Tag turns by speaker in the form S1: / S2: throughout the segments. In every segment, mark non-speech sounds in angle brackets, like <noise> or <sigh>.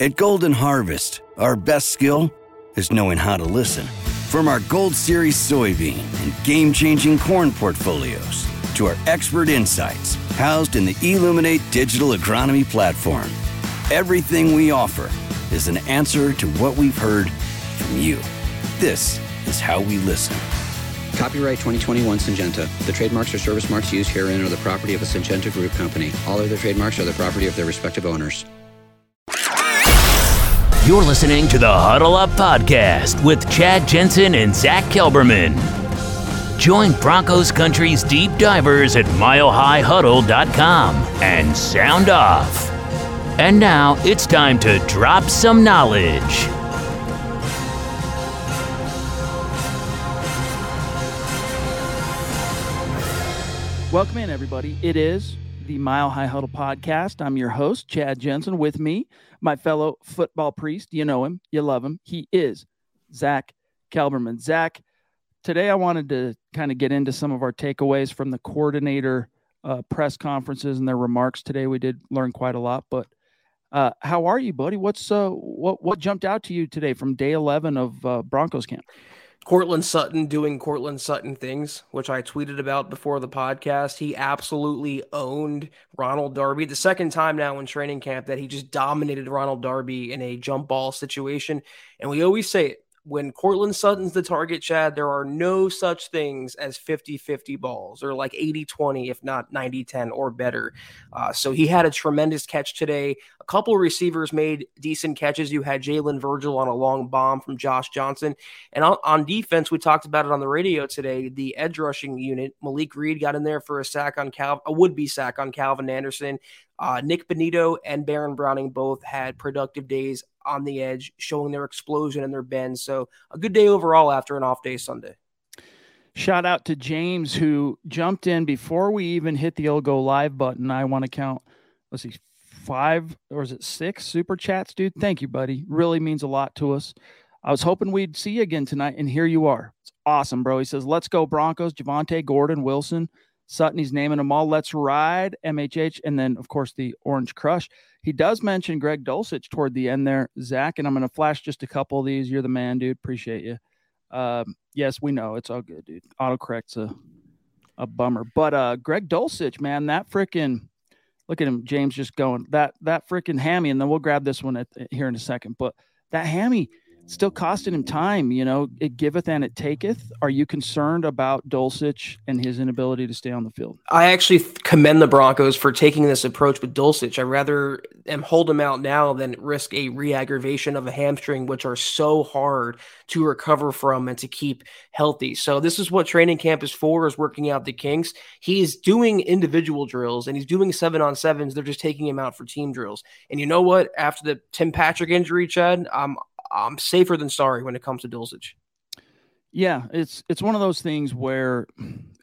S1: At Golden Harvest, our best skill is knowing how to listen. From our Gold Series soybean and game-changing corn portfolios to our expert insights housed in the Illuminate digital agronomy platform, everything we offer is an answer to what we've heard from you. This is how we listen.
S2: Copyright 2021 Syngenta. The trademarks or service marks used herein are the property of a Syngenta Group company. All other trademarks are the property of their respective owners.
S3: You're listening to the Huddle Up Podcast with Chad Jensen and Zach Kelberman. Join Broncos Country's deep divers at milehighhuddle.com and sound off. And now it's time to drop some knowledge.
S4: Welcome in, everybody. It is the Mile High Huddle podcast. I'm your host, Chad Jensen. With me, my fellow football priest. You know him, you love him. He is Zach Kelberman. Zach, today I wanted to kind of get into some of our takeaways from the coordinator uh, press conferences and their remarks today. We did learn quite a lot, but uh, how are you, buddy? What's uh, what what jumped out to you today from day eleven of uh, Broncos camp?
S5: Courtland Sutton doing Courtland Sutton things, which I tweeted about before the podcast. He absolutely owned Ronald Darby. The second time now in training camp that he just dominated Ronald Darby in a jump ball situation. And we always say it when Courtland Sutton's the target, Chad, there are no such things as 50 50 balls or like 80 20, if not 90 10 or better. Uh, so he had a tremendous catch today. A couple receivers made decent catches. You had Jalen Virgil on a long bomb from Josh Johnson. And on, on, defense, we talked about it on the radio today. The edge rushing unit, Malik Reed got in there for a sack on Cal, a would be sack on Calvin Anderson. Uh, Nik Bonitto and Baron Browning both had productive days on the edge, showing their explosion and their bend. So a good day overall after an off day Sunday.
S4: Shout out to James who jumped in before we even hit the old go live button. I want to count, let's see, five or is it six super chats, dude? Thank you, buddy. Really means a lot to us. I was hoping we'd see you again tonight, and here you are. It's awesome, bro. He says, Let's go, Broncos, Javonte, Gordon, Wilson, Sutton. He's naming them all. Let's ride, MHH. And then, of course, the Orange Crush. He does mention Greg Dulcich toward the end there, Zach, and I'm going to flash just a couple of these. You're the man, dude. Appreciate you. Um, yes, we know it's all good, dude. Autocorrect's a a bummer, but uh, Greg Dulcich, man, that freaking look at him, James, just going that that freaking hammy, and then we'll grab this one at, here in a second. But that hammy still costing him time. You know, it giveth and it taketh. Are you concerned about Dulcich and his inability to stay on the field?
S5: I actually commend the Broncos for taking this approach with Dulcich. I rather am hold him out now than risk a re-aggravation of a hamstring, which are so hard to recover from and to keep healthy. So this is what training camp is for: is working out the kinks. He's doing individual drills and he's doing seven on sevens. They're just taking him out for team drills. And you know what? After the Tim Patrick injury, Chad, I'm I'm safer than sorry when it comes to Dulcich.
S4: Yeah, it's it's one of those things where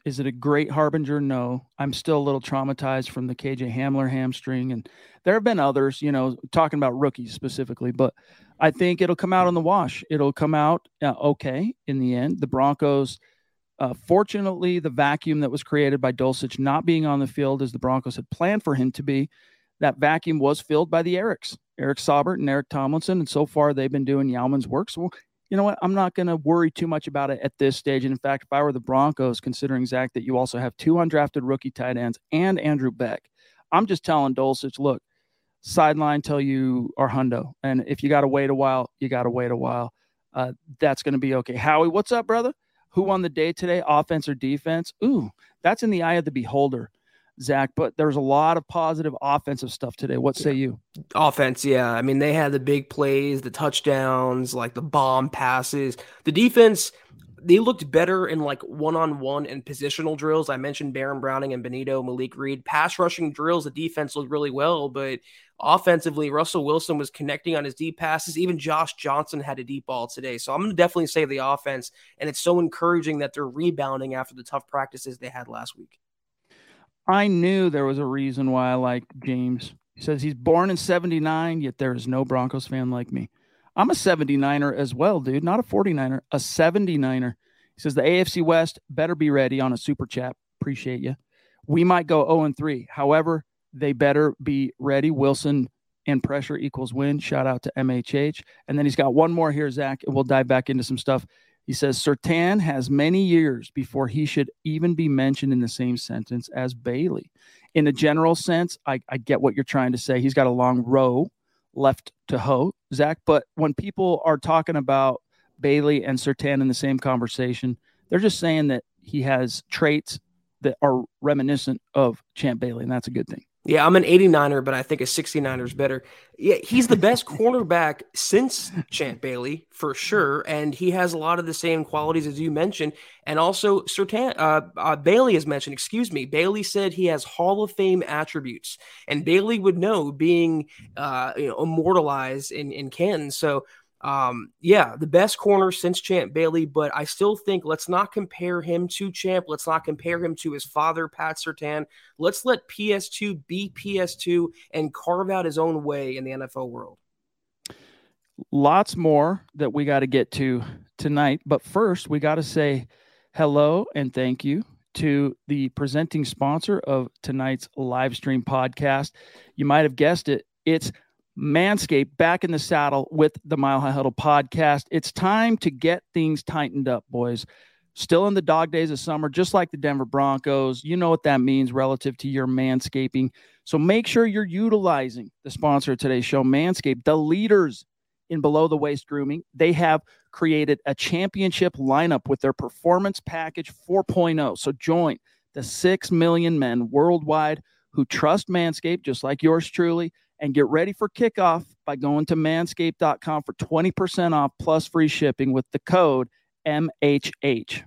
S4: is it a great harbinger? No. I'm still a little traumatized from the KJ Hamler hamstring and there have been others, you know, talking about rookies specifically, but I think it'll come out on the wash. It'll come out uh, okay in the end. The Broncos uh, fortunately, the vacuum that was created by Dulcich not being on the field as the Broncos had planned for him to be, that vacuum was filled by the Erics. Eric Saubert and Eric Tomlinson. And so far, they've been doing Yalman's work. So, you know what? I'm not going to worry too much about it at this stage. And in fact, if I were the Broncos, considering Zach that you also have two undrafted rookie tight ends and Andrew Beck, I'm just telling Dulcich, look, sideline till you are hundo. And if you got to wait a while, you got to wait a while. Uh, that's going to be okay. Howie, what's up, brother? Who won the day today, offense or defense? Ooh, that's in the eye of the beholder. Zach, but there's a lot of positive offensive stuff today. What say you?
S5: Offense, yeah. I mean, they had the big plays, the touchdowns, like the bomb passes. The defense, they looked better in like one-on-one and positional drills. I mentioned Baron Browning and Bonitto Malik Reed. Pass rushing drills, the defense looked really well, but offensively, Russell Wilson was connecting on his deep passes. Even Josh Johnson had a deep ball today. So I'm going to definitely say the offense, and it's so encouraging that they're rebounding after the tough practices they had last week.
S4: I knew there was a reason why I like James. He says he's born in 79, yet there is no Broncos fan like me. I'm a 79er as well, dude, not a 49er, a 79er. He says the AFC West better be ready on a super chat. Appreciate you. We might go 0 and 3. However, they better be ready. Wilson and pressure equals win. Shout out to MHH. And then he's got one more here, Zach, and we'll dive back into some stuff. He says Surtain has many years before he should even be mentioned in the same sentence as Bailey. In a general sense, I, I get what you're trying to say. He's got a long row left to hoe, Zach. But when people are talking about Bailey and Surtain in the same conversation, they're just saying that he has traits that are reminiscent of Champ Bailey, and that's a good thing.
S5: Yeah, I'm an 89er, but I think a 69er is better. Yeah, he's the best <laughs> cornerback since Champ Bailey for sure, and he has a lot of the same qualities as you mentioned. And also, Surtain, uh, uh, Bailey has mentioned. Excuse me, Bailey said he has Hall of Fame attributes, and Bailey would know being uh, you know, immortalized in in Canton. So um, yeah, the best corner since Champ Bailey, but I still think let's not compare him to Champ. Let's not compare him to his father, Pat Surtain. Let's let PS2 be PS2 and carve out his own way in the NFL world.
S4: Lots more that we got to get to tonight, but first we got to say hello and thank you to the presenting sponsor of tonight's live stream podcast. You might have guessed it, it's Manscaped back in the saddle with the Mile High Huddle podcast. It's time to get things tightened up, boys. Still in the dog days of summer, just like the Denver Broncos. You know what that means relative to your manscaping. So make sure you're utilizing the sponsor of today's show, Manscaped, the leaders in below the waist grooming. They have created a championship lineup with their performance package 4.0. So join the 6 million men worldwide who trust Manscaped, just like yours truly and get ready for kickoff by going to manscaped.com for 20% off plus free shipping with the code MHH.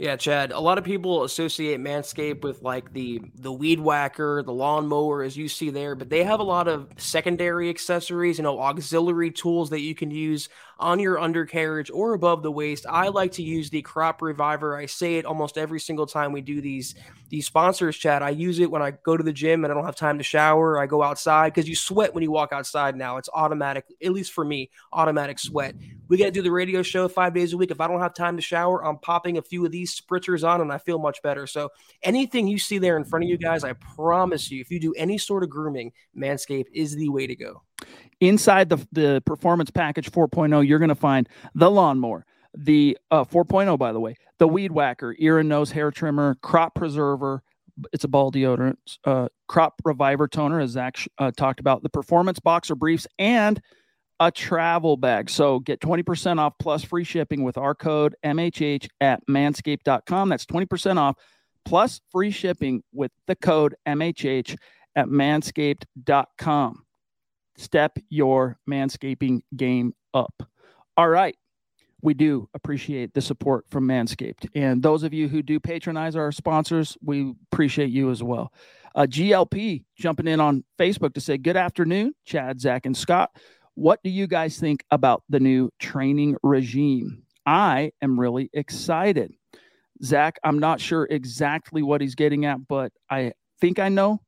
S5: Yeah, Chad. A lot of people associate Manscaped with like the the weed whacker, the lawnmower, as you see there, but they have a lot of secondary accessories, you know, auxiliary tools that you can use on your undercarriage or above the waist. I like to use the Crop Reviver. I say it almost every single time we do these these sponsors chat. I use it when I go to the gym and I don't have time to shower. I go outside because you sweat when you walk outside now. It's automatic, at least for me, automatic sweat. We got to do the radio show five days a week. If I don't have time to shower, I'm popping a few of these spritzers on and I feel much better. So anything you see there in front of you guys, I promise you, if you do any sort of grooming, Manscaped is the way to go.
S4: Inside the, the performance package 4.0, you're going to find the lawnmower, the uh, 4.0, by the way, the weed whacker, ear and nose hair trimmer, crop preserver. It's a ball deodorant, uh, crop reviver toner, as Zach uh, talked about, the performance boxer briefs, and a travel bag. So get 20% off plus free shipping with our code MHH at manscaped.com. That's 20% off plus free shipping with the code MHH at manscaped.com step your manscaping game up. All right. We do appreciate the support from Manscaped. And those of you who do patronize our sponsors, we appreciate you as well. Uh, GLP jumping in on Facebook to say, Good afternoon, Chad, Zach, and Scott. What do you guys think about the new training regime? I am really excited. Zach, I'm not sure exactly what he's getting at, but I think I know.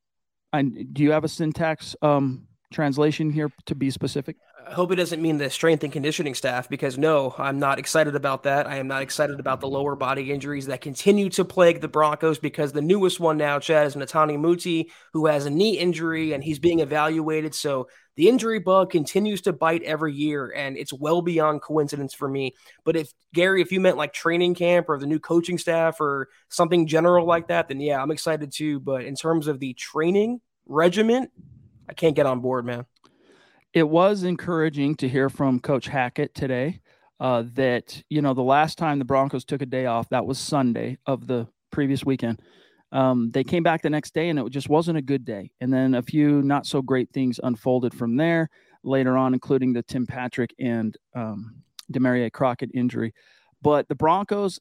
S4: I, do you have a syntax um, translation here to be specific?
S5: I hope it doesn't mean the strength and conditioning staff because no, I'm not excited about that. I am not excited about the lower body injuries that continue to plague the Broncos because the newest one now, Chad, is Netane Muti, who has a knee injury and he's being evaluated. So the injury bug continues to bite every year, and it's well beyond coincidence for me. But if Gary, if you meant like training camp or the new coaching staff or something general like that, then yeah, I'm excited too. But in terms of the training regiment, I can't get on board, man.
S4: It was encouraging to hear from Coach Hackett today uh, that, you know, the last time the Broncos took a day off, that was Sunday of the previous weekend. Um, they came back the next day and it just wasn't a good day. And then a few not so great things unfolded from there later on, including the Tim Patrick and um, Crockett injury. But the Broncos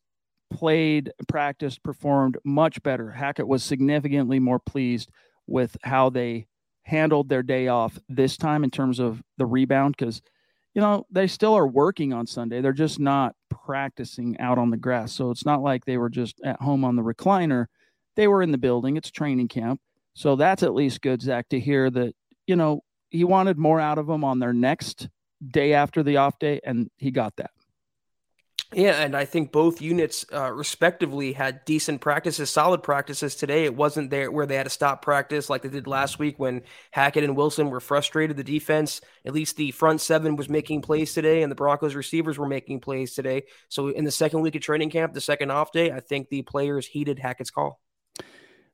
S4: played, practiced, performed much better. Hackett was significantly more pleased with how they handled their day off this time in terms of the rebound because you know they still are working on sunday. They're just not practicing out on the grass. So it's not like they were just at home on the recliner. They were in the building. It's training camp. So that's at least good zach to hear that you know he wanted more out of them on their next day after the off day and he got that
S5: yeah, and I think both units, uh, respectively, had decent practices, solid practices today. It wasn't there where they had to stop practice like they did last week when Hackett and Wilson were frustrated. The defense, at least the front seven, was making plays today, and the Broncos receivers were making plays today. So in the second week of training camp, the second off day, I think the players heeded Hackett's call.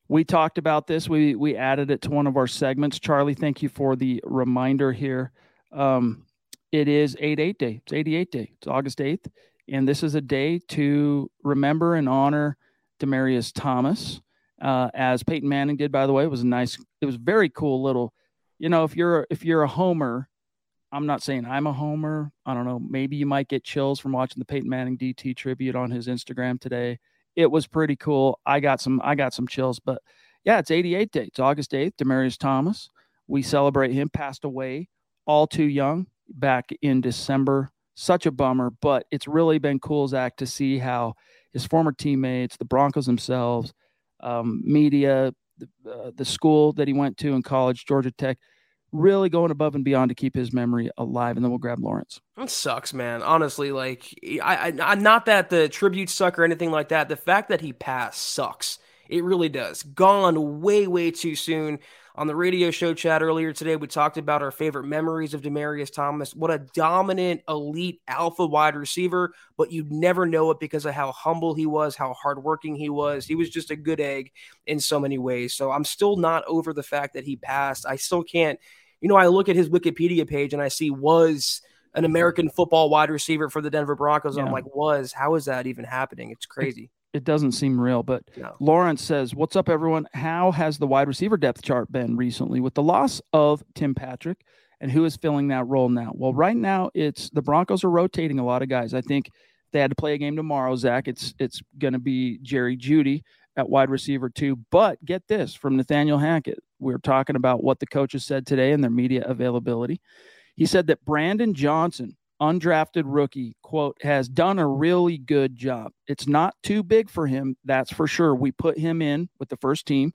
S4: We talked about this. We we added it to one of our segments. Charlie, thank you for the reminder here. Um, it is 8 8 day. It's 88 day. It's August 8th and this is a day to remember and honor Demaryius Thomas, uh, as Peyton Manning did. By the way, it was a nice, it was very cool little. You know, if you're if you're a homer, I'm not saying I'm a homer. I don't know. Maybe you might get chills from watching the Peyton Manning DT tribute on his Instagram today. It was pretty cool. I got some I got some chills, but yeah, it's 88 day. It's August 8th. Demaryius Thomas. We celebrate him. Passed away all too young back in December such a bummer, but it's really been cool, Zach, to see how his former teammates, the Broncos themselves, um, media, the, uh, the school that he went to in college, Georgia Tech, really going above and beyond to keep his memory alive. And then we'll grab Lawrence.
S5: That sucks, man. Honestly, like, I, I, not that the tributes suck or anything like that. The fact that he passed sucks. It really does. Gone way, way too soon. On the radio show chat earlier today, we talked about our favorite memories of Demaryius Thomas. What a dominant, elite alpha wide receiver, but you'd never know it because of how humble he was, how hardworking he was. He was just a good egg in so many ways. So I'm still not over the fact that he passed. I still can't, you know, I look at his Wikipedia page and I see was an American football wide receiver for the Denver Broncos. Yeah. I'm like, was, how is that even happening? It's crazy
S4: it doesn't seem real. But no. Lawrence says, What's up, everyone? How has the wide receiver depth chart been recently with the loss of Tim Patrick? And who is filling that role now? Well, right now it's the Broncos are rotating a lot of guys. I think they had to play a game tomorrow, Zach. It's it's gonna be Jerry Jeudy at wide receiver too. But get this from Nathaniel Hackett. We are talking about what the coaches said today and their media availability. He said that Brandon Johnson undrafted rookie, quote, has done a really good job. It's not too big for him, that's for sure. We put him in with the first team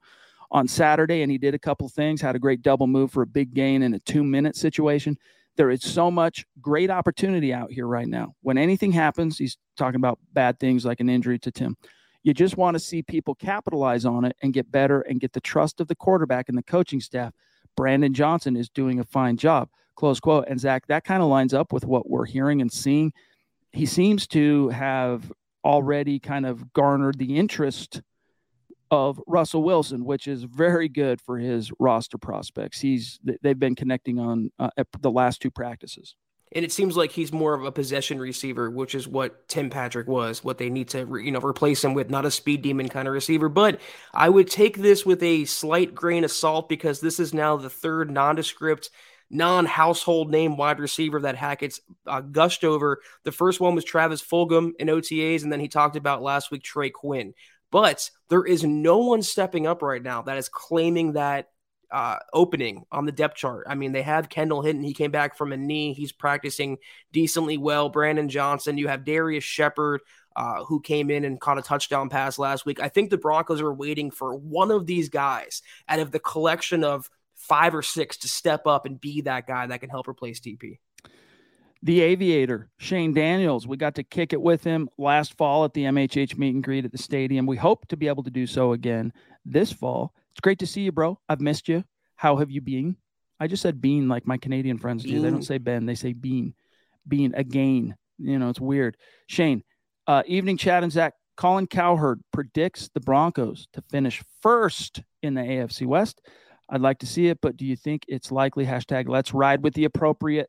S4: on Saturday, and he did a couple things, had a great double move for a big gain in a two minute situation. There is so much great opportunity out here right now. When anything happens, he's talking about bad things like an injury to Tim. You just want to see people capitalize on it and get better and get the trust of the quarterback and the coaching staff. Brandon Johnson is doing a fine job close quote. And Zach, that kind of lines up with what we're hearing and seeing. He seems to have already kind of garnered the interest of Russell Wilson, which is very good for his roster prospects. He's they've been connecting on uh, the last two practices.
S5: And it seems like he's more of a possession receiver, which is what Tim Patrick was. What they need to, you know, replace him with, not a speed demon kind of receiver. But I would take this with a slight grain of salt because this is now the third nondescript non household name wide receiver that Hackett's uh, gushed over. The first one was Travis Fulgham in OTAs, and then he talked about last week Trey Quinn. But there is no one stepping up right now that is claiming that uh, opening on the depth chart. I mean, they have Kendall Hinton. He came back from a knee. He's practicing decently well. Brandon Johnson. You have Darius Shepard, uh, who came in and caught a touchdown pass last week. I think the Broncos are waiting for one of these guys out of the collection of five or six to step up and be that guy that can help replace TP.
S4: The aviator, Shane Daniels, we got to kick it with him last fall at the MHH meet and greet at the stadium. We hope to be able to do so again this fall. It's great to see you, bro. I've missed you. How have you been? I just said bean like my Canadian friends do. They don't say Ben, they say bean. Bean again. You know, it's weird. Shane, uh, evening chat and Zach. Colin Cowherd predicts the Broncos to finish first in the AFC West. I'd like to see it, but do you think it's likely? Hashtag let's ride with the appropriate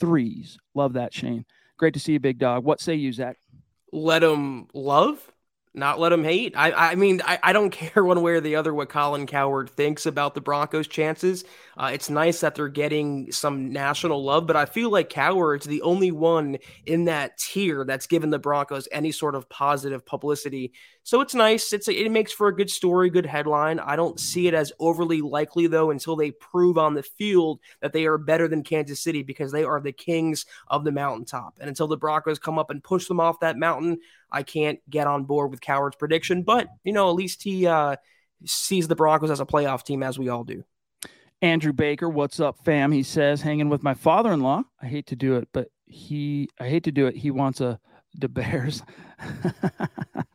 S4: threes. Love that, Shane. Great to see you, big dog. What say you, Zach?
S5: Let them love. not let them hate. I I mean I, I don't <laughs> care one way or the other what Colin Cowherd thinks about the Broncos' chances. Uh, it's nice that they're getting some national love, but I feel like Cowherd's the only one in that tier that's given the Broncos any sort of positive publicity. So it's nice. It's it makes for a good story, good headline. I don't see it as overly likely though until they prove on the field that they are better than Kansas City because they are the kings of the mountaintop. And until the Broncos come up and push them off that mountain, I can't get on board with Cowherd's prediction, but you know, at least he uh, sees the Broncos as a playoff team, as we all do.
S4: Andrew Baker, what's up, fam? He says, hanging with my father-in-law. I hate to do it, but he, I hate to do it. He wants a the Bears. <laughs>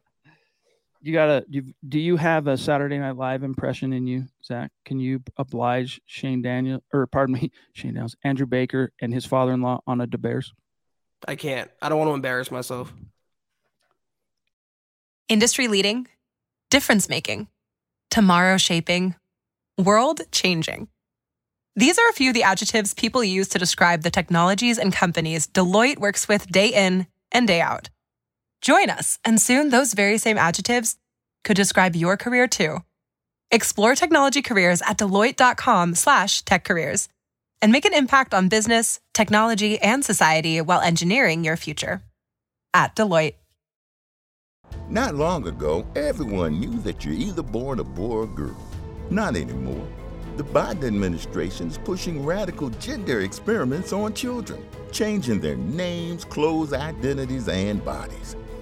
S4: you gotta. Do, do you have a Saturday Night Live impression in you, Zach? Can you oblige Shane Daniel, or pardon me, <laughs> Shane Daniels, Andrew Baker, and his father-in-law on a the Bears?
S5: I can't. I don't want to embarrass myself
S6: industry leading, difference making, tomorrow shaping, world changing. These are a few of the adjectives people use to describe the technologies and companies Deloitte works with day in and day out. Join us, and soon those very same adjectives could describe your career too. Explore technology careers at deloitte.com/slash tech careers and make an impact on business, technology, and society while engineering your future. At Deloitte.
S7: Not long ago, everyone knew that you're either born a boy or girl. Not anymore. The Biden administration is pushing radical gender experiments on children, changing their names, clothes, identities, and bodies.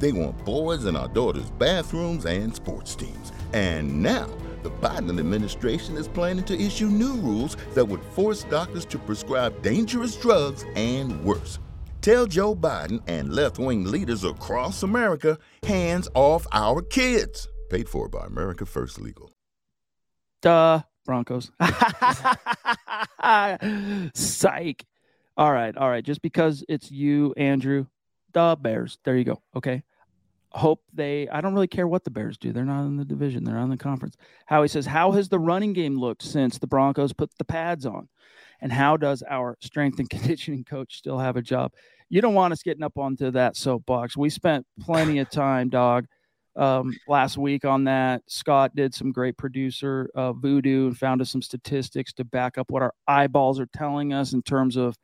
S7: They want boys in our daughters' bathrooms and sports teams. And now, the Biden administration is planning to issue new rules that would force doctors to prescribe dangerous drugs and worse. Tell Joe Biden and left wing leaders across America hands off our kids. Paid for by America First Legal.
S4: Duh, Broncos. <laughs> Psych. All right, all right. Just because it's you, Andrew, the Bears. There you go. Okay. Hope they. I don't really care what the Bears do. They're not in the division. They're on the conference. Howie says, "How has the running game looked since the Broncos put the pads on, and how does our strength and <laughs> conditioning coach still have a job?" You don't want us getting up onto that soapbox. We spent plenty of time, dog um, last week on that. Scott did some great producer uh, voodoo and found us some statistics to back up what our eyeballs are telling us in terms of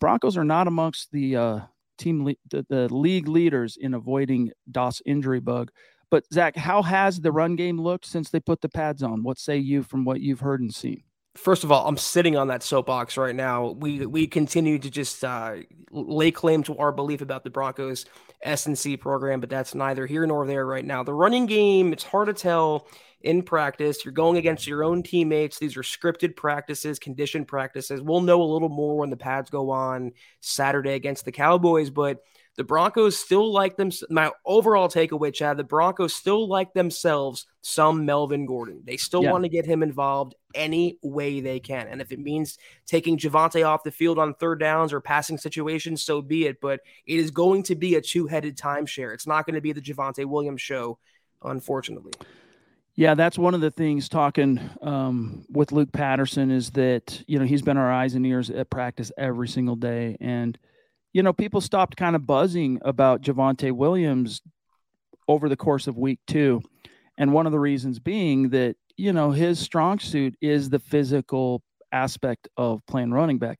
S4: Broncos are not amongst the uh, team le- the, the league leaders in avoiding DOS injury bug. But Zach, how has the run game looked since they put the pads on? What say you from what you've heard and seen?
S5: First of all, I'm sitting on that soapbox right now. We we continue to just uh, lay claim to our belief about the Broncos S&C program, but that's neither here nor there right now. The running game, it's hard to tell in practice. You're going against your own teammates. These are scripted practices, conditioned practices. We'll know a little more when the pads go on Saturday against the Cowboys, but the Broncos still like them. My overall takeaway, Chad, the Broncos still like themselves some Melvin Gordon. They still yeah. want to get him involved any way they can. And if it means taking Javonte off the field on third downs or passing situations, so be it. But it is going to be a two headed timeshare. It's not going to be the Javonte Williams show, unfortunately.
S4: Yeah, that's one of the things talking um, with Luke Patterson is that, you know, he's been our eyes and ears at practice every single day. And, you know, people stopped kind of buzzing about Javonte Williams over the course of week two. And one of the reasons being that, you know, his strong suit is the physical aspect of playing running back.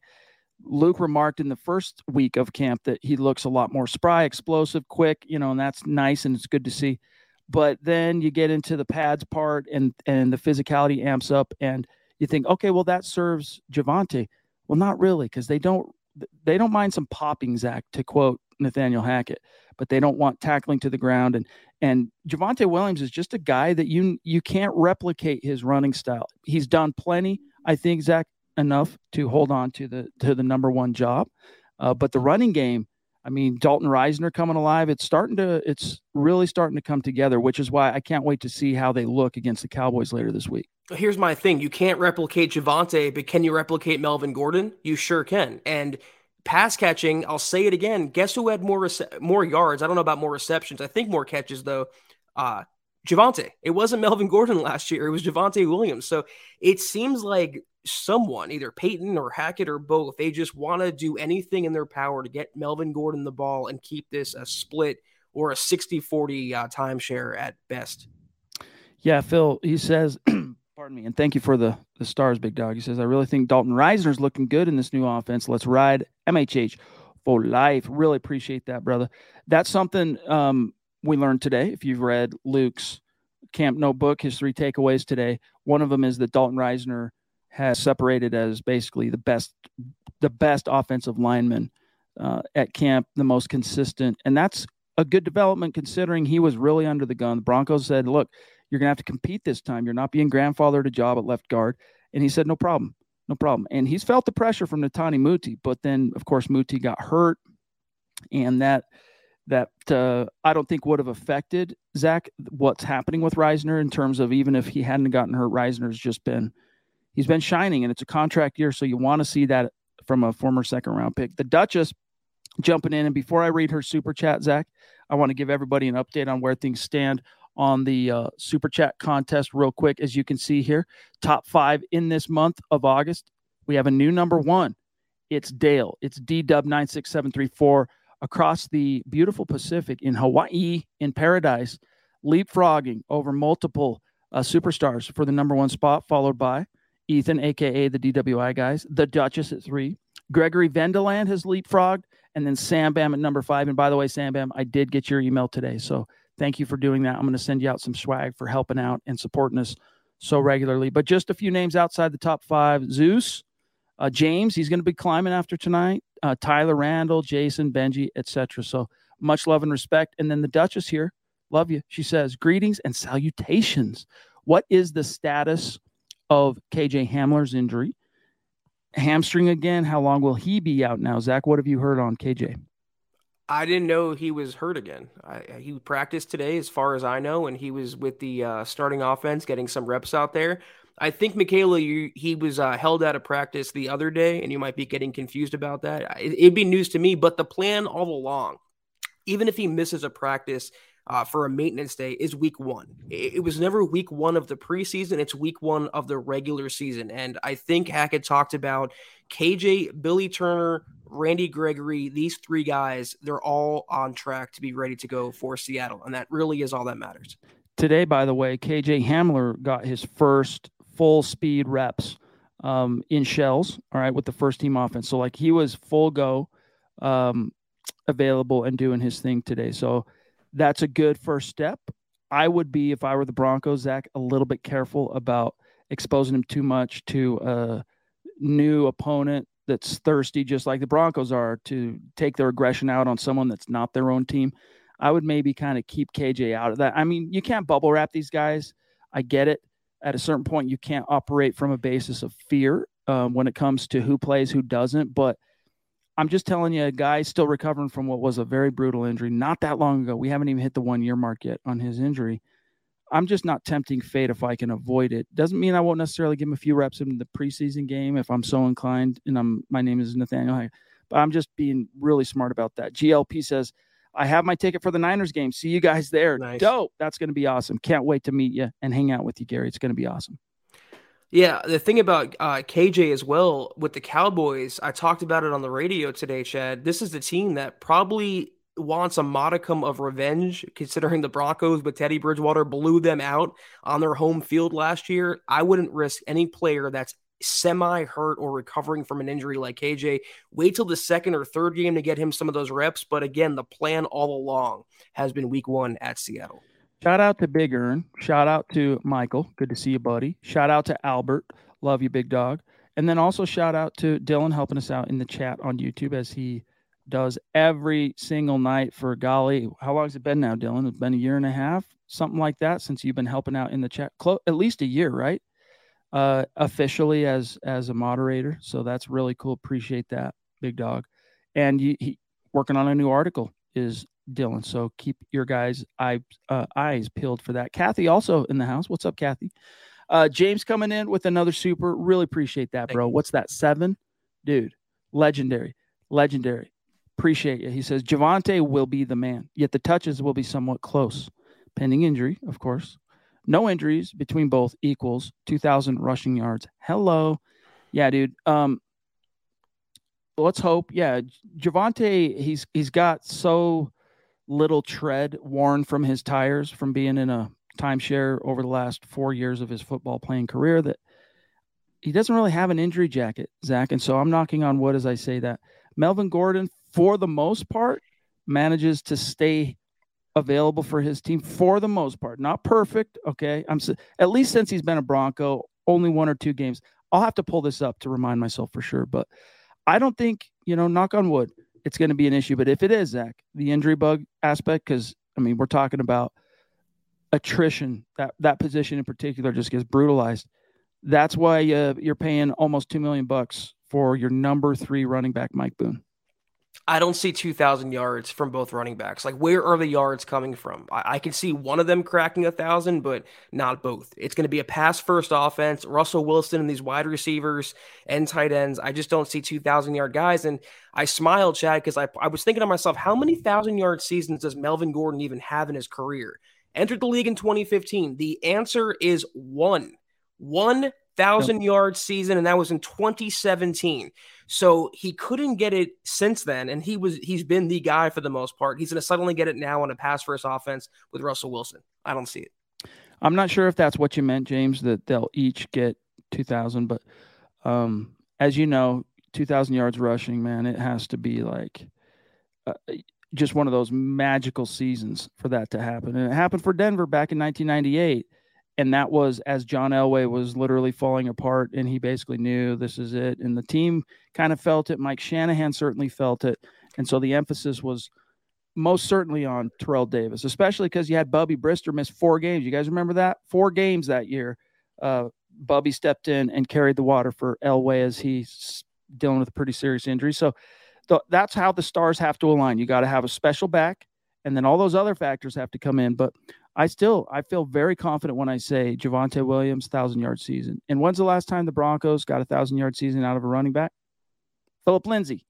S4: Luke remarked in the first week of camp that he looks a lot more spry, explosive, quick, you know, and that's nice and it's good to see. But then you get into the pads part and and the physicality amps up and you think, okay, well that serves Javonte. Well, not really, because they don't they don't mind some popping, Zach, to quote Nathaniel Hackett, but they don't want tackling to the ground. And and Javonte Williams is just a guy that you you can't replicate his running style. He's done plenty, I think, Zach, enough to hold on to the to the number one job. Uh, but the running game, I mean, Dalton Risner coming alive. It's starting to, it's really starting to come together, which is why I can't wait to see how they look against the Cowboys later this week.
S5: Here's my thing: you can't replicate Javonte, but can you replicate Melvin Gordon? You sure can. And pass catching, I'll say it again. Guess who had more rece- more yards? I don't know about more receptions. I think more catches though. Uh, Javonte. It wasn't <laughs> Melvin Gordon last year. It was Javonte Williams. So it seems like someone, either Peyton or Hackett or both, they just want to do anything in their power to get Melvin Gordon the ball and keep this a split or a 60 40 uh, timeshare at best.
S4: Yeah, Phil, he says, <clears throat> pardon me, and thank you for the, the stars, big dog. He says, I really think Dalton Risner's looking good in this new offense. Let's ride MHH for life. Really appreciate that, brother. That's something um, we learned today. If you've read Luke's camp notebook, his three takeaways today, one of them is that Dalton Risner has separated as basically the best the best offensive lineman uh, at camp, the most consistent, and that's a good development considering he was really under the gun. The Broncos said, "Look, you're going to have to compete this time. You're not being grandfathered a job at left guard," and he said, "No problem, no problem." And he's felt the pressure from Netane Muti, but then of course Muti got hurt, and that that uh, I don't think would have affected Zach what's happening with Risner in terms of even if he hadn't gotten hurt, Risner's just been he's been shining and it's a contract year. So you want to see that from a former second round pick. The Duchess jumping in. And before I read her super chat, Zach, I want to give everybody an update on where things stand on the uh, super chat contest real quick. As you can see here, top five in this month of August. We have a new number one. It's Dale. It's DW96734 across the beautiful Pacific in Hawaii, in paradise, leapfrogging over multiple uh, superstars for the number one spot, followed by Ethan, aka the DWI guys, the Duchess at three. Gregory Vendeland has leapfrogged, and then Sam Bam at number five. And by the way, Sam Bam, I did get your email today. So thank you for doing that. I'm going to send you out some swag for helping out and supporting us so regularly. But just a few names outside the top five Zeus, uh, James, he's going to be climbing after tonight. Uh, Tyler Randall, Jason, Benji, etc. So much love and respect. And then the Duchess here, love you. She says, Greetings and salutations. What is the status of KJ Hamler's injury. Hamstring again. How long will he be out now? Zach, what have you heard on KJ?
S5: I didn't know he was hurt again. I, he practiced today, as far as I know, and he was with the uh, starting offense, getting some reps out there. I think Michaela, you, he was uh, held out of practice the other day, and you might be getting confused about that. It, it'd be news to me, but the plan all along, even if he misses a practice, uh, for a maintenance day is week one. It, it, was never week one of the preseason, it's week one of the regular season. And I think Hackett talked about KJ, Billy Turner, Randy Gregory, these three guys, they're all on track to be ready to go for Seattle. And that really is all that matters.
S4: Today, by the way, KJ Hamler got his first full speed reps um, in shells, all right, with the first team offense. So, like, he was full go um, available and doing his thing today. So, that's a good first step. I would be, if I were the Broncos, Zach, a little bit careful about exposing him too much to a new opponent that's thirsty, just like the Broncos are, to take their aggression out on someone that's not their own team. I would maybe kind of keep KJ out of that. I mean, you can't bubble wrap these guys. I get it. At a certain point, you can't operate from a basis of fear um, when it comes to who plays, who doesn't. But I'm just telling you, a guy still recovering from what was a very brutal injury not that long ago. We haven't even hit the one year mark yet on his injury. I'm just not tempting fate if I can avoid it. Doesn't mean I won't necessarily give him a few reps in the preseason game if I'm so inclined. And I'm my name is Nathaniel, but I'm just being really smart about that. GLP says, I have my ticket for the Niners game. See you guys there. Nice. Dope. That's going to be awesome. Can't wait to meet you and hang out with you, Gary. It's going to be awesome.
S5: Yeah, the thing about uh, KJ as well with the Cowboys, I talked about it on the radio today, Chad. This is the team that probably wants a modicum of revenge, considering the Broncos with Teddy Bridgewater blew them out on their home field last year. I wouldn't risk any player that's semi hurt or recovering from an injury like KJ. Wait till the second or third game to get him some of those reps. But again, the plan all along has been week one at Seattle.
S4: Shout out to Big Earn. Shout out to Michael. Good to see you, buddy. Shout out to Albert. Love you, big dog. And then also shout out to Dylan helping us out in the chat on YouTube as he does every single night for golly. How long has it been now, Dylan? It's been a year and a half, something like that, since you've been helping out in the chat. At least a year, right? Uh, officially as as a moderator. So that's really cool. Appreciate that, big dog. And he, working on a new article is Dylan. So keep your guys' eye, uh, eyes peeled for that. Kathy also in the house. What's up, Kathy? Uh, James coming in with another super. Really appreciate that, bro. What's that? Seven, dude. Legendary, legendary. Appreciate you. He says Javonte will be the man. Yet the touches will be somewhat close, pending injury, of course. No injuries between both equals 2,000 rushing yards. Hello, yeah, dude. Um, let's hope. Yeah, Javonte. He's he's got so little tread worn from his tires from being in a timeshare over the last four years of his football playing career that he doesn't really have an injury jacket, Zach. And so I'm knocking on wood as I say that. Melvin Gordon, for the most part, manages to stay available for his team for the most part. Not perfect, okay. I'm at least since he's been a Bronco, only one or two games. I'll have to pull this up to remind myself for sure, but I don't think you know. Knock on wood, it's going to be an issue. But if it is, Zach, the injury bug aspect, because I mean, we're talking about attrition. That that position in particular just gets brutalized. That's why uh, you're paying almost two million bucks for your number three running back, Mike Boone.
S5: I don't see 2,000 yards from both running backs. Like, where are the yards coming from? I, I can see one of them cracking a thousand, but not both. It's going to be a pass first offense. Russell Wilson and these wide receivers and tight ends. I just don't see 2,000 yard guys. And I smiled, Chad, because I, I was thinking to myself, how many thousand yard seasons does Melvin Gordon even have in his career? Entered the league in 2015. The answer is one. One thousand yard season, and that was in 2017. So he couldn't get it since then, and he was he's been the guy for the most part. He's going to suddenly get it now on a pass first offense with Russell Wilson. I don't see it.
S4: I'm not sure if that's what you meant, James, that they'll each get 2,000, but um, as you know, 2,000 yards rushing, man, it has to be like uh, just one of those magical seasons for that to happen. And it happened for Denver back in 1998 and that was as John Elway was literally falling apart, and he basically knew this is it. And the team kind of felt it. Mike Shanahan certainly felt it, and so the emphasis was most certainly on Terrell Davis, especially because you had Bubby Brister miss four games. You guys remember that? Four games that year. Uh, Bubby stepped in and carried the water for Elway as he's dealing with a pretty serious injury. So th- that's how the stars have to align. You got to have a special back, and then all those other factors have to come in. But I still I feel very confident when I say Javonte Williams thousand yard season. And when's the last time the Broncos got a thousand yard season out of a running back? Philip Lindsay,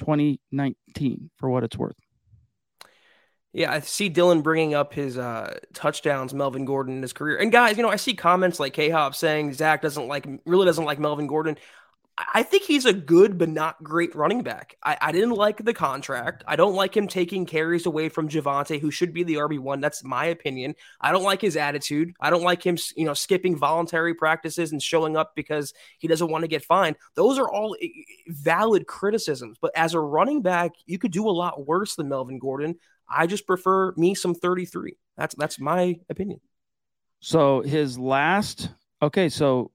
S4: 2019, for what it's worth.
S5: Yeah, I see Dylan bringing up his uh, touchdowns, Melvin Gordon in his career. And guys, you know, I see comments like K Hop saying Zach doesn't like, really doesn't like Melvin Gordon. I think he's a good but not great running back. I, I, didn't like the contract. I don't like him taking carries away from Javonte, who should be the RB one. That's my opinion. I don't like his attitude. I don't like him, you know, skipping voluntary practices and showing up because he doesn't want to get fined. Those are all eh, valid criticisms. But as a running back, you could do a lot worse than Melvin Gordon. I just prefer me some 33. That's that's my opinion.
S4: So his last okay, so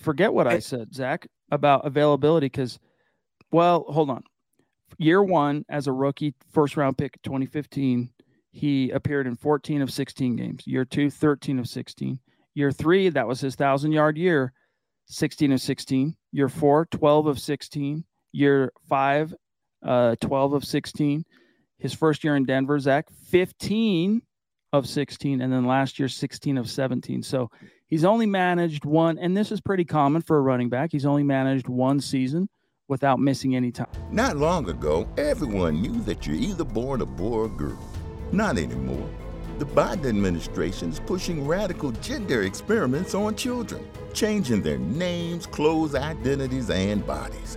S4: forget what I said, Zach, about availability because, well, hold on. Year one, as a rookie, first round pick 2015, he appeared in 14 of 16 games. Year two, 13 of 16. Year three, that was his thousand yard year, 16 of 16. Year four, 12 of 16. Year five, uh, 12 of 16. His first year in Denver, Zach, 15 of 16. And then last year, 16 of 17. So He's only managed one, and this is pretty common for a running back. He's only managed one season without missing any time.
S7: Not long ago, everyone knew that you're either born a boy or girl. Not anymore. The Biden administration is pushing radical gender experiments on children, changing their names, clothes, identities, and bodies.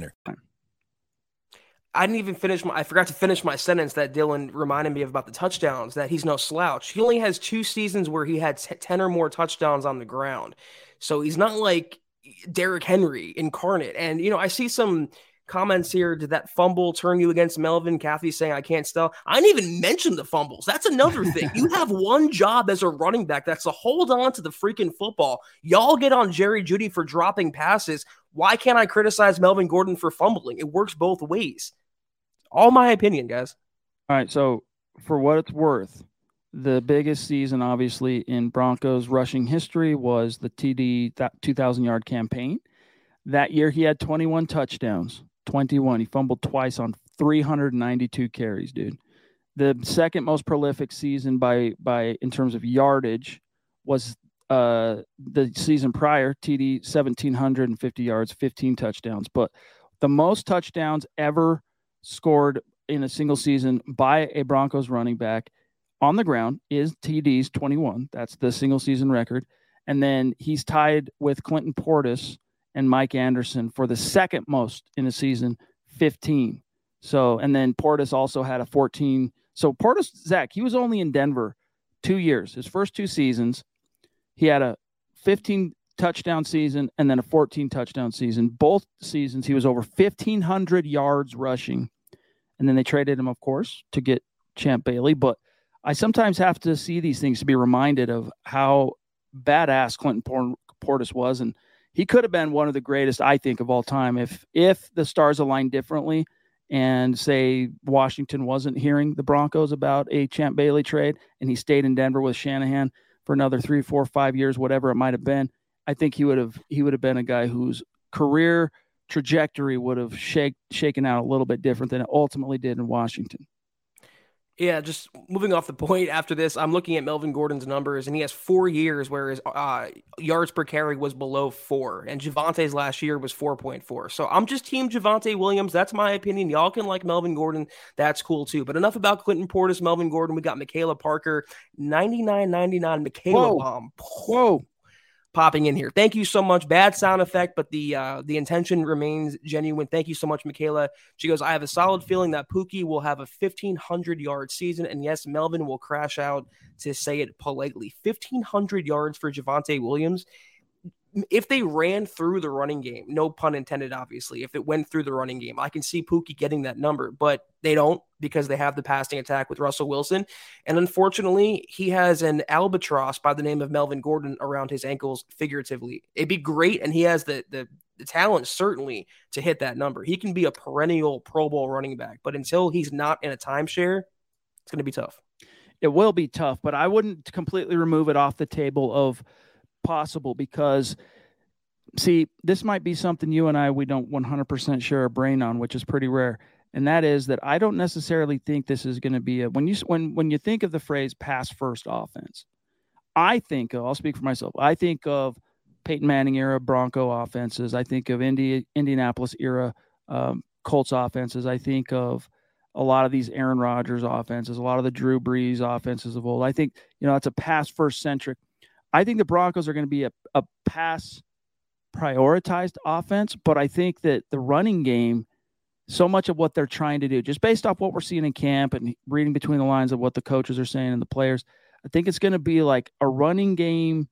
S8: winner.
S5: I didn't even finish my I forgot to finish my sentence that Dylan reminded me of about the touchdowns that he's no slouch. He only has two seasons where he had 10 or more touchdowns on the ground. So he's not like Derrick Henry incarnate. And you know, I see some comments here did that fumble turn you against Melvin? Kathy saying I can't spell. I didn't even mention the fumbles. That's another thing. you <laughs> have one job as a running back that's to hold on to the freaking football. Y'all get on Jerry Jeudy for dropping passes. Why can't I criticize Melvin Gordon for fumbling? It works both ways. All my opinion, guys.
S4: All right. So, for what it's worth, the biggest season, obviously, in Broncos rushing history was the TD 2,000 yard campaign. That year, he had 21 touchdowns. 21. He fumbled twice on 392 carries, dude. The second most prolific season by by in terms of yardage was uh the season prior, TD 1750 yards, 15 touchdowns. But the most touchdowns ever scored in a single season by a Broncos running back on the ground is TD's 21. That's the single season record. And then he's tied with Clinton Portis and Mike Anderson for the second most in a season, 15. So, and then Portis also had a 14. So Portis, Zach, he was only in Denver two years. His first two seasons, he had a 15 touchdown season and then a 14 touchdown season. Both seasons, he was over 1,500 yards rushing. And then they traded him, of course, to get Champ Bailey. But I sometimes have to see these things to be reminded of how badass Clinton Portis was. And he could have been one of the greatest, I think, of all time if if the stars aligned differently and say Washington wasn't hearing the Broncos about a Champ Bailey trade and he stayed in Denver with Shanahan for another three, four, five years, whatever it might have been. I think he would have he would have been a guy whose career trajectory would have shake, shaken out a little bit different than it ultimately did in Washington.
S5: Yeah, just moving off the point after this, I'm looking at Melvin Gordon's numbers, and he has four years where his uh, yards per carry was below four, and Javonte's last year was 4.4. So I'm just team Javonte Williams. That's my opinion. Y'all can like Melvin Gordon. That's cool too. But enough about Clinton Portis, Melvin Gordon. We got Michaela Parker, 99.99 Michaela
S4: Whoa.
S5: bomb.
S4: Whoa
S5: popping in here. Thank you so much. Bad sound effect, but the uh, the intention remains genuine. Thank you so much, Michaela. She goes, I have a solid feeling that Pookie will have a 1500 yard season, and yes, Melvin will crash out to say it politely. 1500 yards for Javonte Williams if they ran through the running game, no pun intended, obviously, if it went through the running game, I can see Pookie getting that number, but they don't because they have the passing attack with Russell Wilson. And unfortunately, he has an albatross by the name of Melvin Gordon around his ankles, figuratively. It'd be great, and he has the, the, the talent, certainly, to hit that number. He can be a perennial Pro Bowl running back, but until he's not in a timeshare, it's going to be tough.
S4: It will be tough, but I wouldn't completely remove it off the table of – possible because see this might be something you and i we don't 100% share a brain on which is pretty rare. And that is that i don't necessarily think this is going to be a when you when when you think of the phrase pass first offense i think of, i'll speak for myself i think of peyton manning era bronco offenses. I think of Indi- indianapolis era um, colts offenses. I think of a lot of these Aaron Rodgers offenses, a lot of the Drew Brees offenses of old. I think, you know, it's a pass first centric I think the Broncos are going to be a, a pass prioritized offense, but I think that the running game, so much of what they're trying to do, just based off what we're seeing in camp and reading between the lines of what the coaches are saying and the players, I think it's going to be like a running game.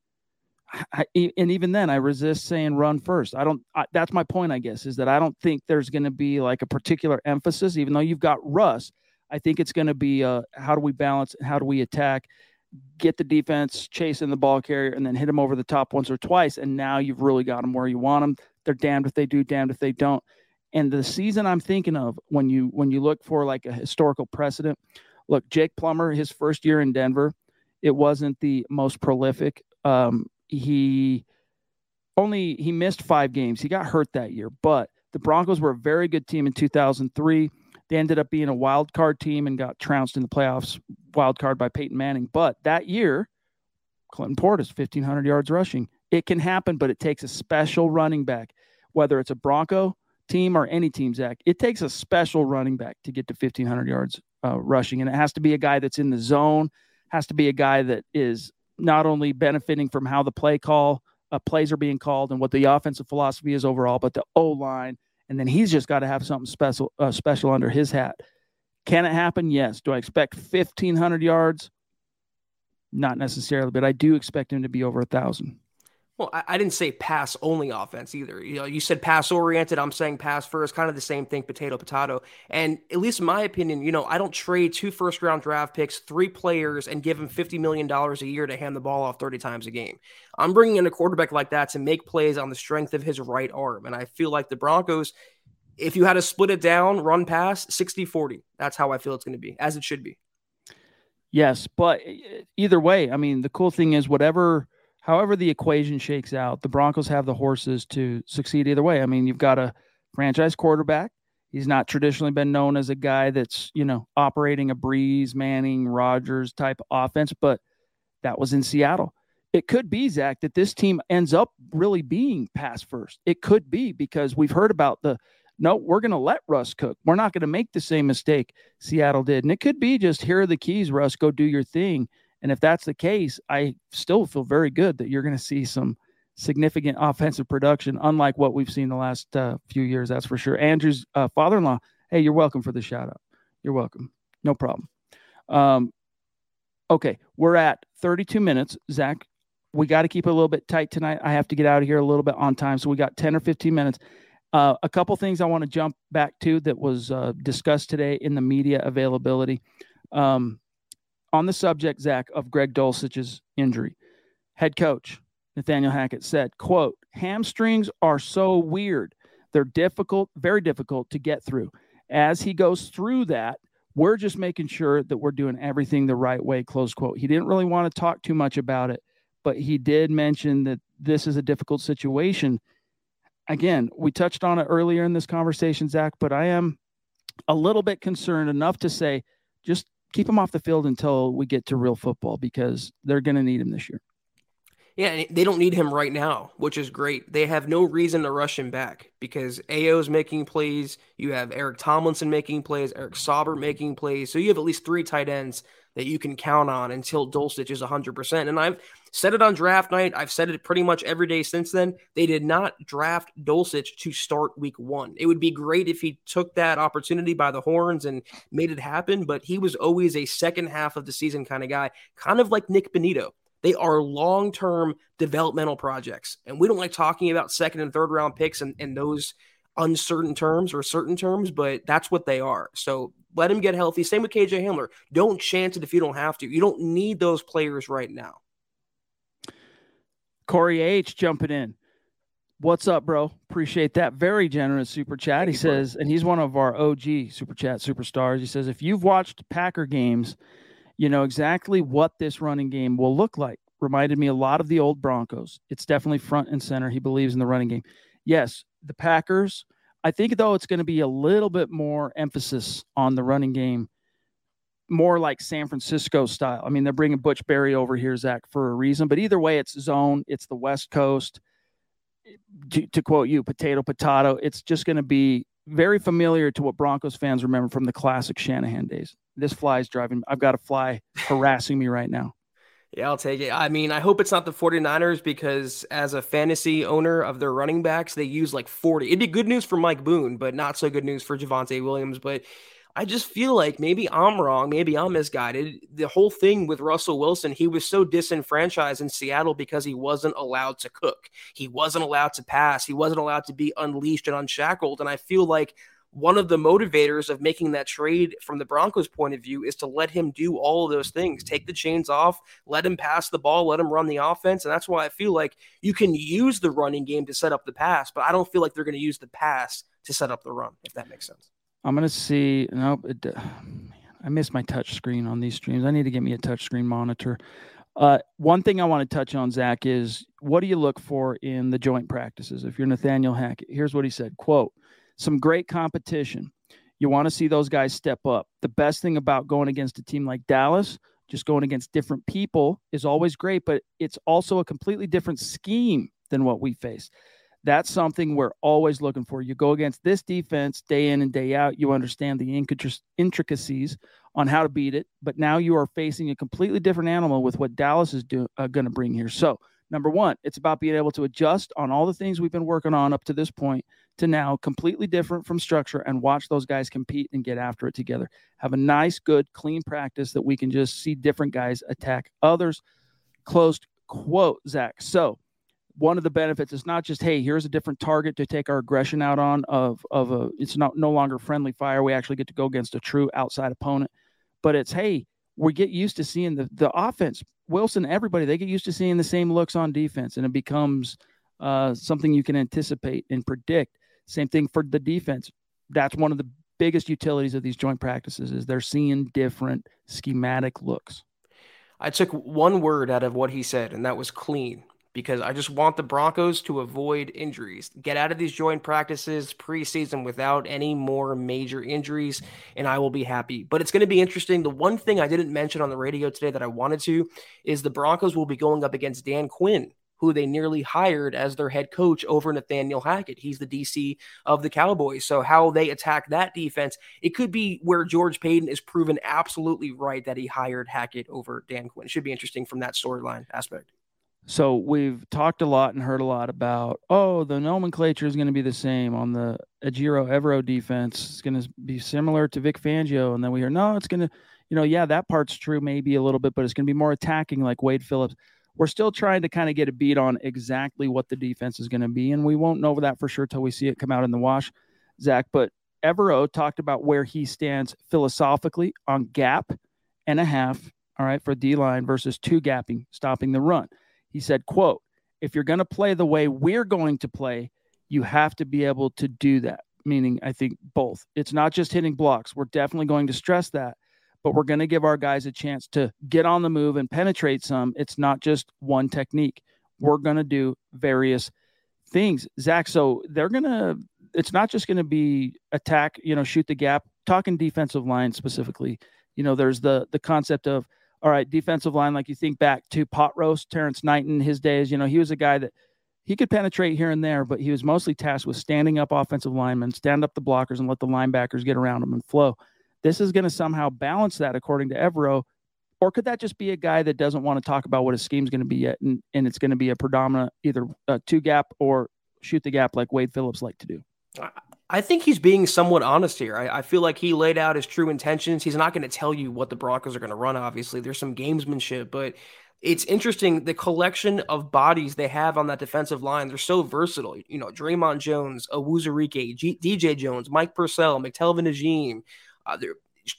S4: I, and even then, I resist saying run first. I don't. I, that's my point, I guess, is that I don't think there's going to be like a particular emphasis, even though you've got Russ. I think it's going to be uh, how do we balance? How do we attack? Get the defense chasing the ball carrier and then hit them over the top once or twice. And now you've really got them where you want them. They're damned if they do, damned if they don't. And the season I'm thinking of when you when you look for like a historical precedent, look, Jake Plummer, his first year in Denver, it wasn't the most prolific. Um, he only he missed five games. He got hurt that year, but The Broncos were a very good team in 2003. They ended up being a wild card team and got trounced in the playoffs, wild card by Peyton Manning. But that year, Clinton Portis, 1,500 yards rushing. It can happen, but it takes a special running back, whether it's a Bronco team or any team, Zach. It takes a special running back to get to 1,500 yards uh, rushing. And it has to be a guy that's in the zone, has to be a guy that is not only benefiting from how the play call uh, plays are being called and what the offensive philosophy is overall, but the O line. And then he's just got to have something special, uh, special under his hat. Can it happen? Yes. Do I expect 1,500 yards? Not necessarily, but I do expect him to be over a thousand.
S5: Well, I, I, didn't say pass only offense either. You know, you said pass oriented. I'm saying pass first, kind of the same thing, potato, potato. And at least in my opinion, you know, I don't trade two first round draft picks, three players, and give them $50 million a year to hand the ball off 30 times a game. I'm bringing in a quarterback like that to make plays on the strength of his right arm. And I feel like the Broncos, if you had to split it down, run pass 60 40, that's how I feel it's going to be, as it should be.
S4: Yes. But either way, I mean, the cool thing is, whatever however the equation shakes out, the Broncos have the horses to succeed either way. I mean, you've got a franchise quarterback. He's not traditionally been known as a guy that's, you know, operating a Brees, Manning, Rodgers type offense, but that was in Seattle. It could be, Zach, that this team ends up really being pass first. It could be because we've heard about the no, we're going to let Russ cook. We're not going to make the same mistake Seattle did. And it could be just here are the keys, Russ, go do your thing. And if that's the case, I still feel very good that you're going to see some significant offensive production, unlike what we've seen the last uh, few years. That's for sure. Andrew's uh, father-in-law. Hey, you're welcome for the shout out. You're welcome. No problem. Um, okay, we're at 32 minutes. Zach, we got to keep it a little bit tight tonight. I have to get out of here a little bit on time, so we got 10 or 15 minutes. Uh, a couple things I want to jump back to that was uh, discussed today in the media availability. Um, on the subject, Zach, of Greg Dulcich's injury, head coach Nathaniel Hackett said, quote, hamstrings are so weird. They're difficult, very difficult to get through. As he goes through that, we're just making sure that we're doing everything the right way, close quote. He didn't really want to talk too much about it, but he did mention that this is a difficult situation. Again, we touched on it earlier in this conversation, Zach, but I am a little bit concerned enough to say just keep him off the field until we get to real football because they're going to need him this year.
S5: Yeah, they don't need him right now, which is great. They have no reason to rush him back because Ayo's making plays. You have Eric Tomlinson making plays, Eric Saubert making plays. So you have at least three tight ends that you can count on until Dulcich is 100%. And I've said it on draft night. I've said it pretty much every day since then. They did not draft Dulcich to start week one. It would be great if he took that opportunity by the horns and made it happen, but he was always a second half of the season kind of guy, kind of like Nick Bonitto. They are long term developmental projects. And we don't like talking about second and third round picks and, and those uncertain terms or certain terms, but that's what they are. So let him get healthy. Same with KJ Hamler. Don't chance it if you don't have to. You don't need those players right now.
S4: Corey H jumping in. What's up, bro? Appreciate that. Very generous super chat. Thank he says, bro. and he's one of our OG super chat superstars. He says, if you've watched Packer games, you know exactly what this running game will look like. Reminded me a lot of the old Broncos. It's definitely front and center. He believes in the running game. Yes, the Packers. I think though it's going to be a little bit more emphasis on the running game more like San Francisco style. I mean, they're bringing Butch Barry over here, Zach, for a reason. But either way, it's zone. It's the West Coast. To, to quote you, potato, potato. It's just going to be very familiar to what Broncos fans remember from the classic Shanahan days. This fly is driving. I've got a fly harassing me right now.
S5: Yeah, I'll take it. I mean, I hope it's not the 49ers because as a fantasy owner of their running backs, they use like 40. It'd be good news for Mike Boone, but not so good news for Javonte Williams. But I just feel like maybe I'm wrong. Maybe I'm misguided. The whole thing with Russell Wilson, he was so disenfranchised in Seattle because he wasn't allowed to cook. He wasn't allowed to pass. He wasn't allowed to be unleashed and unshackled. And I feel like one of the motivators of making that trade from the Broncos' point of view is to let him do all of those things. Take the chains off, let him pass the ball, let him run the offense. And that's why I feel like you can use the running game to set up the pass, but I don't feel like they're going to use the pass to set up the run, if that makes sense.
S4: I'm gonna see. Nope. It, uh, I miss my touch screen on these streams. I need to get me a touch screen monitor. Uh, one thing I want to touch on, Zach, is what do you look for in the joint practices? If you're Nathaniel Hackett, here's what he said: "Quote: some great competition. You want to see those guys step up. The best thing about going against a team like Dallas, just going against different people, is always great, but it's also a completely different scheme than what we face. That's something we're always looking for. You go against this defense day in and day out, you understand the intricacies on how to beat it, but now you are facing a completely different animal with what Dallas is uh, going to bring here. So, number one, it's about being able to adjust on all the things we've been working on up to this point to now completely different from structure and watch those guys compete and get after it together. Have a nice, good, clean practice that we can just see different guys attack others. Closed quote, Zach. So, one of the benefits is not just hey here's a different target to take our aggression out on of of a it's not no longer friendly fire we actually get to go against a true outside opponent but it's hey we get used to seeing the the offense wilson everybody they get used to seeing the same looks on defense and it becomes uh, something you can anticipate and predict same thing for the defense that's one of the biggest utilities of these joint practices is they're seeing different schematic looks
S5: i took one word out of what he said and that was clean because I just want the Broncos to avoid injuries. Get out of these joint practices preseason without any more major injuries, and I will be happy. But it's going to be interesting. The one thing I didn't mention on the radio today that I wanted to is the Broncos will be going up against Dan Quinn. Who they nearly hired as their head coach over Nathaniel Hackett. He's the DC of the Cowboys. So, how they attack that defense, it could be where George Paton is proven absolutely right that he hired Hackett over Dan Quinn. It should be interesting from that storyline aspect.
S4: So we've talked a lot and heard a lot about, oh, the nomenclature is going to be the same on the Ejiro Evero defense. It's going to be similar to Vic Fangio. And then we hear, no, it's going to, you know, yeah, that part's true, maybe a little bit, but it's going to be more attacking like Wade Phillips. We're still trying to kind of get a beat on exactly what the defense is going to be. And we won't know that for sure till we see it come out in the wash, Zach. But Evero talked about where he stands philosophically on gap and a half, all right, for D line versus two gapping, stopping the run. He said, quote, if you're going to play the way we're going to play, you have to be able to do that. Meaning, I think both. It's not just hitting blocks. We're definitely going to stress that, but we're going to give our guys a chance to get on the move and penetrate some. It's not just one technique. We're going to do various things. Zach, so they're going to, it's not just going to be attack, you know, shoot the gap, talking defensive line specifically. You know, there's the the concept of all right, defensive line, like you think back to pot roast, Terrence Knighton, his days, you know, he was a guy that he could penetrate here and there, but he was mostly tasked with standing up offensive linemen, stand up the blockers, and let the linebackers get around him and flow. This is going to somehow balance that, according to Evero. Or could that just be a guy that doesn't want to talk about what his scheme is going to be yet, and, and it's going to be a predominant either a two gap or shoot the gap like Wade Phillips like to do?
S5: I think he's being somewhat honest here. I, I, feel like he laid out his true intentions. He's not going to tell you what the Broncos are going to run, obviously. There's some gamesmanship, but it's interesting the collection of bodies they have on that defensive line. They're so versatile. You know, Dre'Mont Jones, Onwuzurike, G- DJ Jones, Mike Purcell, McTelvin Agim. Uh,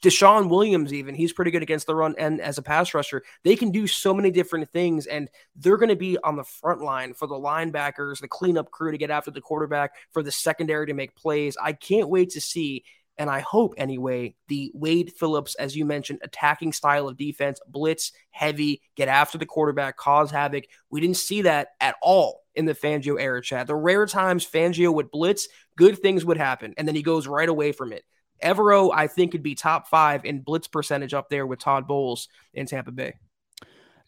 S5: DeShawn Williams, even he's pretty good against the run and as a pass rusher. They can do so many different things, and they're going to be on the front line for the linebackers, the cleanup crew to get after the quarterback, for the secondary to make plays. I can't wait to see, and I hope anyway, the Wade Phillips, as you mentioned, attacking style of defense, blitz heavy, get after the quarterback, cause havoc. We didn't see that at all in the Fangio era, Chad. The rare times Fangio would blitz, good things would happen, and then he goes right away from it. Evero, I think, could be top five in blitz percentage up there with Todd Bowles in Tampa Bay.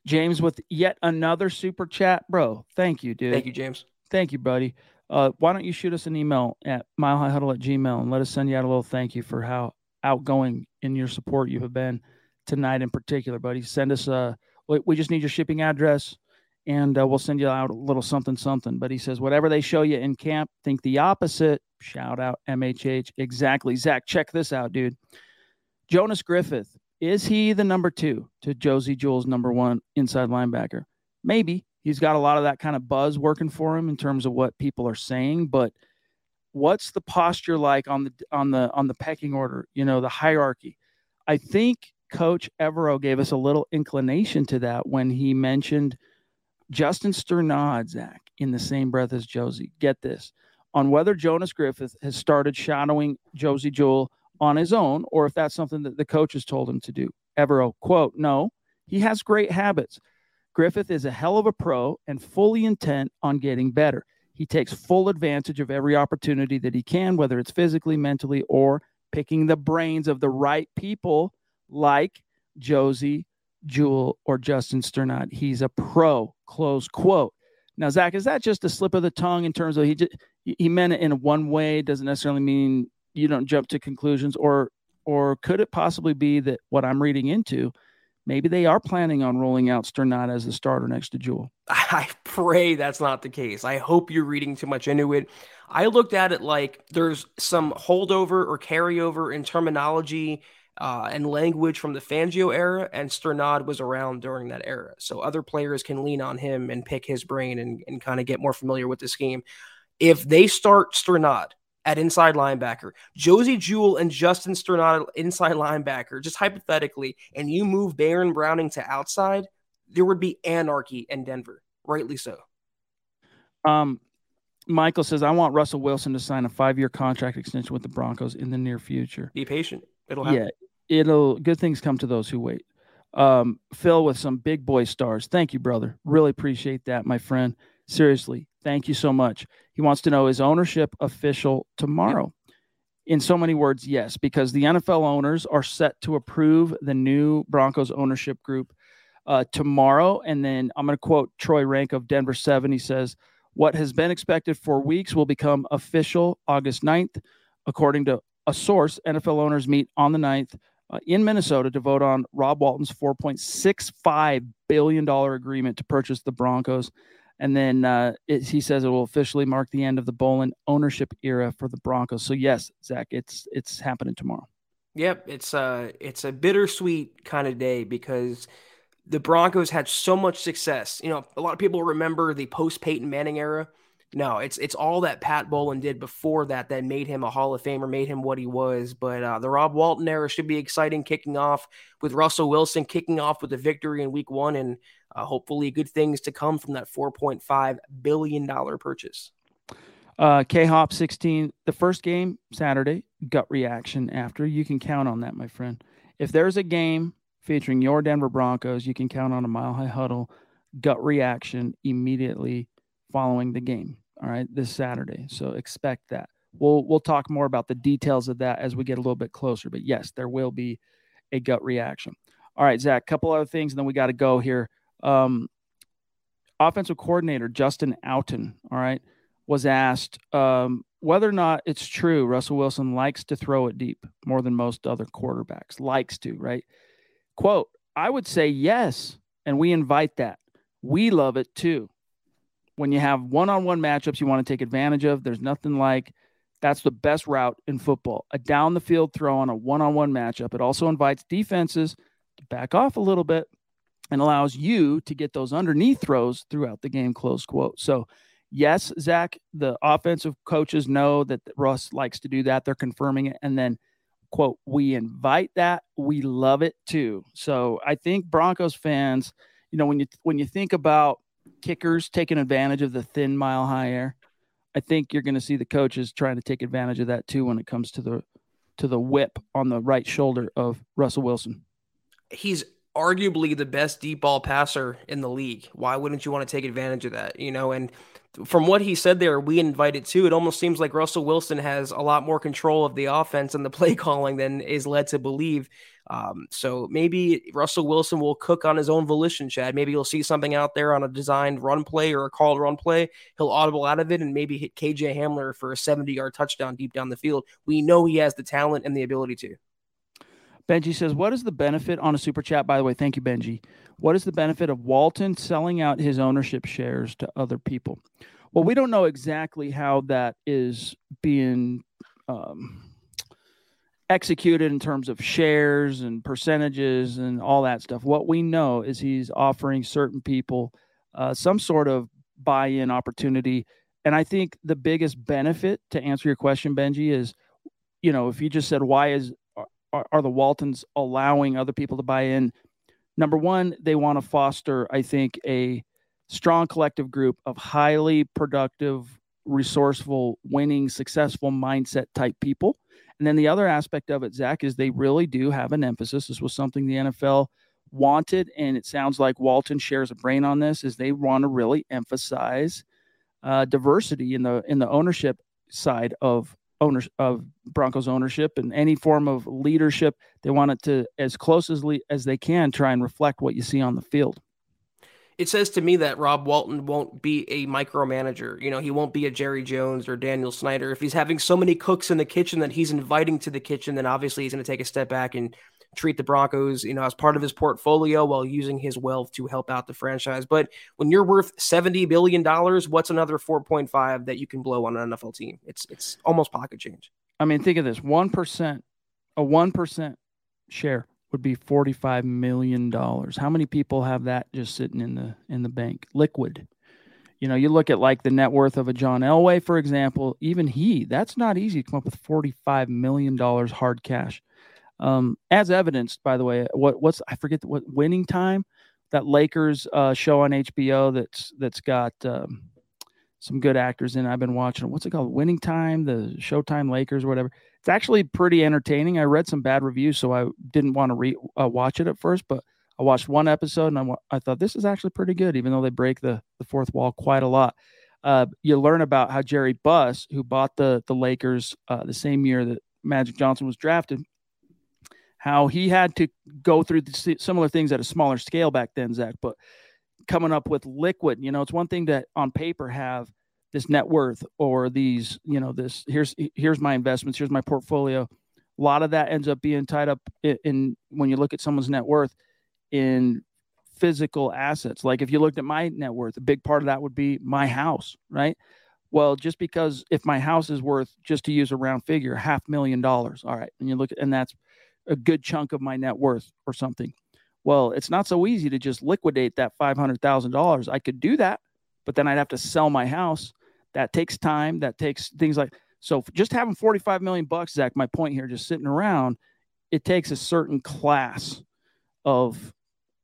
S4: James with yet another super chat, bro. Thank you, dude.
S5: Thank you, James.
S4: Thank you, buddy. Uh, why don't you shoot us an email at milehighhuddle at gmail and let us send you out a little thank you for how outgoing in your support you have been tonight in particular, buddy. Send us a, we just need your shipping address and uh, we'll send you out a little something, something. But he says, whatever they show you in camp, think the opposite. Shout out MHH. Exactly. Zach, check this out, dude. Jonas Griffith, is he the number two to Josey Jewell's number one inside linebacker? Maybe. He's got a lot of that kind of buzz working for him in terms of what people are saying, but what's the posture like on the on the on the pecking order, you know, the hierarchy? I think coach Evero gave us a little inclination to that when he mentioned Justin Strnad, Zach, in the same breath as Josey. Get this on whether Jonas Griffith has started shadowing Josey Jewell on his own or if that's something that the coach has told him to do. Evero, quote, no, he has great habits. Griffith is a hell of a pro and fully intent on getting better. He takes full advantage of every opportunity that he can, whether it's physically, mentally, or picking the brains of the right people like Josey, Jewell, or Justin Strnad. He's a pro, close quote. Now, Zach, is that just a slip of the tongue in terms of he just, he meant it in one way? Doesn't necessarily mean you don't jump to conclusions, or or could it possibly be that what I'm reading into, maybe they are planning on rolling out Strnad as the starter next to Jewell? <laughs>
S5: I pray that's not the case. I hope you're reading too much into it. I looked at it like there's some holdover or carryover in terminology uh, and language from the Fangio era, and Strnad was around during that era. So other players can lean on him and pick his brain and, and kind of get more familiar with the scheme. If they start Strnad at inside linebacker, Josey Jewell and Justin Strnad inside linebacker, just hypothetically, and you move Baron Browning to outside, there would be anarchy in Denver. Rightly so.
S4: Um, Michael says, I want Russell Wilson to sign a five year contract extension with the Broncos in the near future.
S5: Be patient. It'll happen.
S4: Yeah, it'll good things come to those who wait. Um, Phil with some big boy stars. Thank you, brother. Really appreciate that, my friend. Seriously, thank you so much. He wants to know is ownership official tomorrow? In so many words, yes, because the NFL owners are set to approve the new Broncos ownership group uh, tomorrow. And then I'm going to quote Troy Renck of Denver 7. He says, What has been expected for weeks will become official August 9th. According to a source, NFL owners meet on the 9th uh, in Minnesota to vote on Rob Walton's $4.65 billion agreement to purchase the Broncos. And then uh, it, he says it will officially mark the end of the Bowlen ownership era for the Broncos. So yes, Zach, it's it's happening tomorrow.
S5: Yep, it's a uh, it's a bittersweet kind of day because the Broncos had so much success. You know, a lot of people remember the post Peyton Manning era. No, it's it's all that Pat Bowlen did before that that made him a Hall of Famer, made him what he was. But uh, the Rob Walton era should be exciting, kicking off with Russell Wilson kicking off with a victory in Week One, and uh, hopefully good things to come from that four point five billion dollar purchase.
S4: Uh, K Hop sixteen, the first game Saturday, gut reaction after you can count on that, my friend. If there's a game featuring your Denver Broncos, you can count on a mile high huddle gut reaction immediately following the game all right, this Saturday. So expect that. We'll we'll talk more about the details of that as we get a little bit closer. But yes, there will be a gut reaction. All right, Zach, couple other things, and then we got to go here. Um, offensive coordinator Justin Outten, all right, was asked um, whether or not it's true Russell Wilson likes to throw it deep more than most other quarterbacks. Likes to, right? Quote, I would say yes, and we invite that. We love it too when you have one-on-one matchups you want to take advantage of there's nothing like that's the best route in football. A down the field throw on a one-on-one matchup it also invites defenses to back off a little bit and allows you to get those underneath throws throughout the game close quote. So yes zach the offensive coaches know that russ likes to do that they're confirming it and then quote we invite that we love it too. So i think broncos fans you know when you when you think about kickers taking advantage of the thin mile high air. I think you're going to see the coaches trying to take advantage of that too when it comes to the to the whip on the right shoulder of Russell Wilson.
S5: He's arguably the best deep ball passer in the league. Why wouldn't you want to take advantage of that? You know, and from what he said there, we invited too. It almost seems like Russell Wilson has a lot more control of the offense and the play <laughs> calling than is led to believe. Um, so maybe Russell Wilson will cook on his own volition, Chad. Maybe you'll see something out there on a designed run play or a called run play. He'll audible out of it and maybe hit KJ Hamler for a 70 yard touchdown deep down the field. We know he has the talent and the ability to.
S4: Benji says, What is the benefit on a super chat? By the way, thank you, Benji. What is the benefit of Walton selling out his ownership shares to other people? Well, we don't know exactly how that is being um, executed in terms of shares and percentages and all that stuff. What we know is he's offering certain people uh, some sort of buy in opportunity. And I think the biggest benefit to answer your question, Benji, is you know, if you just said, why is are, are the Waltons allowing other people to buy in? Number one, they want to foster, I think, a strong collective group of highly productive, resourceful, winning, successful mindset type people. And then the other aspect of it, Zach, is they really do have an emphasis. This was something the NFL wanted, and it sounds like Walton shares a brain on this. Is they want to really emphasize uh, diversity in the in the ownership side of owners of Broncos ownership and any form of leadership. They want it to as close as as they can try and reflect what you see on the field.
S5: It says to me that Rob Walton won't be a micromanager. You know, he won't be a Jerry Jones or Daniel Snyder. If he's having so many cooks in the kitchen that he's inviting to the kitchen, then obviously he's going to take a step back and treat the Broncos, you know, as part of his portfolio while using his wealth to help out the franchise. But when you're worth $70 billion, what's another 4.5 that you can blow on an NFL team? It's it's almost pocket change.
S4: I mean, think of this 1%, a 1% share would be $45 million. How many people have that just sitting in the in the bank liquid? You know, you look at like the net worth of a John Elway, for example, even he, that's not easy to come up with $45 million hard cash. Um, as evidenced, by the way, what what's I forget what winning time that Lakers uh, show on HBO that's that's got um, some good actors in. I've been watching. What's it called? Winning Time, the Showtime Lakers, whatever. It's actually pretty entertaining. I read some bad reviews, so I didn't want to re uh, watch it at first, but I watched one episode and I, thought this is actually pretty good, even though they break the the fourth wall quite a lot. Uh, you learn about how Jerry Buss, who bought the the Lakers uh, the same year that Magic Johnson was drafted, how he had to go through the similar things at a smaller scale back then, Zach, but coming up with liquid, you know, it's one thing to on paper have this net worth or these, you know, this here's here's my investments, here's my portfolio. A lot of that ends up being tied up in, in when you look at someone's net worth in physical assets. Like if you looked at my net worth, a big part of that would be my house, right? Well, just because if my house is worth, just to use a round figure, half million dollars, all right, and you look at, and that's a good chunk of my net worth or something. Well, it's not so easy to just liquidate that $500,000. I could do that, but then I'd have to sell my house. That takes time. That takes things like so just having 45 million bucks, Zach, my point here, just sitting around, it takes a certain class of